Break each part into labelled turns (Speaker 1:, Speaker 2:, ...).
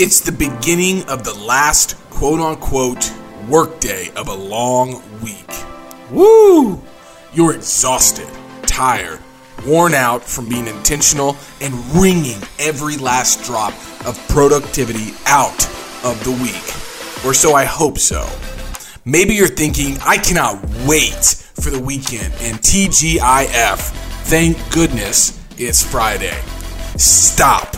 Speaker 1: It's the beginning of the last quote unquote workday of a long week. Woo! You're exhausted, tired, worn out from being intentional and wringing every last drop of productivity out of the week. Or so I hope so. Maybe you're thinking, I cannot wait for the weekend and TGIF. Thank goodness it's Friday. Stop.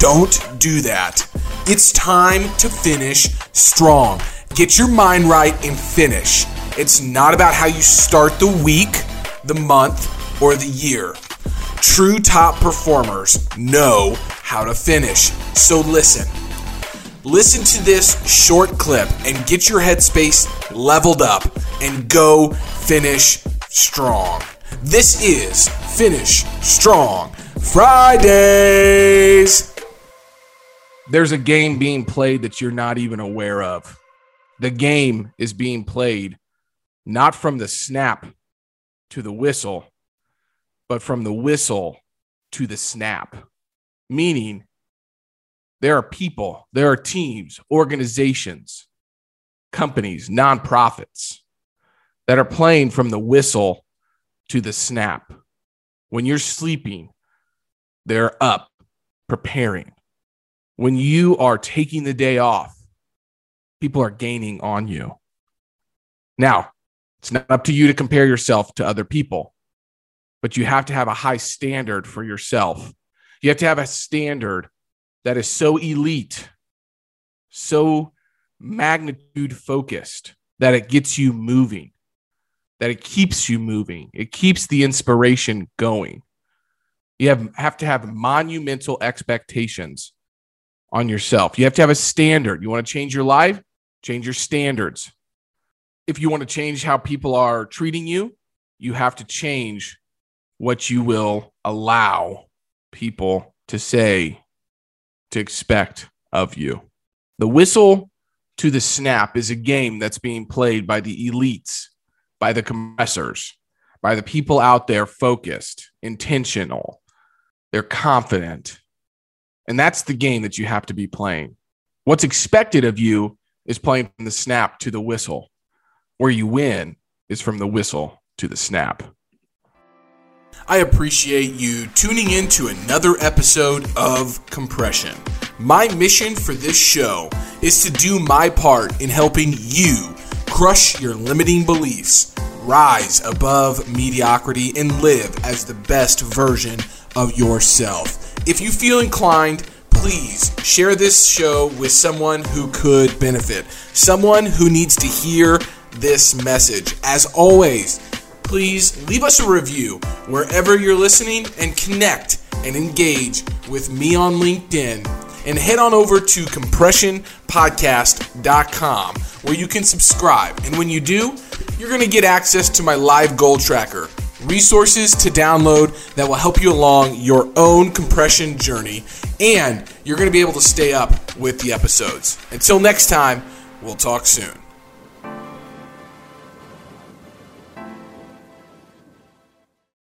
Speaker 1: Don't do that. It's time to finish strong. Get your mind right and finish. It's not about how you start the week, the month, or the year. True top performers know how to finish. So listen. Listen to this short clip and get your headspace leveled up and go finish strong. This is Finish Strong Fridays. There's a game being played that you're not even aware of. The game is being played not from the snap to the whistle, but from the whistle to the snap. Meaning, there are people, there are teams, organizations, companies, nonprofits that are playing from the whistle to the snap. When you're sleeping, they're up preparing when you are taking the day off, people are gaining on you. Now, it's not up to you to compare yourself to other people, but you have to have a high standard for yourself. You have to have a standard that is so elite, so magnitude focused that it gets you moving, that it keeps you moving, it keeps the inspiration going. You have, have to have monumental expectations on yourself. You have to have a standard. You want to change your life? Change your standards. If you want to change how people are treating you, you have to change what you will allow people to say, to expect of you. The whistle to the snap is a game that's being played by the elites, by the compressors, by the people out there focused, intentional. They're confident, and that's the game that you have to be playing. What's expected of you is playing from the snap to the whistle. Where you win is from the whistle to the snap. I appreciate you tuning in to another episode of Compression. My mission for this show is to do my part in helping you crush your limiting beliefs, rise above mediocrity, and live as the best version of yourself. If you feel inclined, please share this show with someone who could benefit, someone who needs to hear this message. As always, please leave us a review wherever you're listening and connect and engage with me on LinkedIn. And head on over to compressionpodcast.com where you can subscribe. And when you do, you're going to get access to my live goal tracker resources to download that will help you along your own compression journey, and you're going to be able to stay up with the episodes. Until next time, we'll talk soon.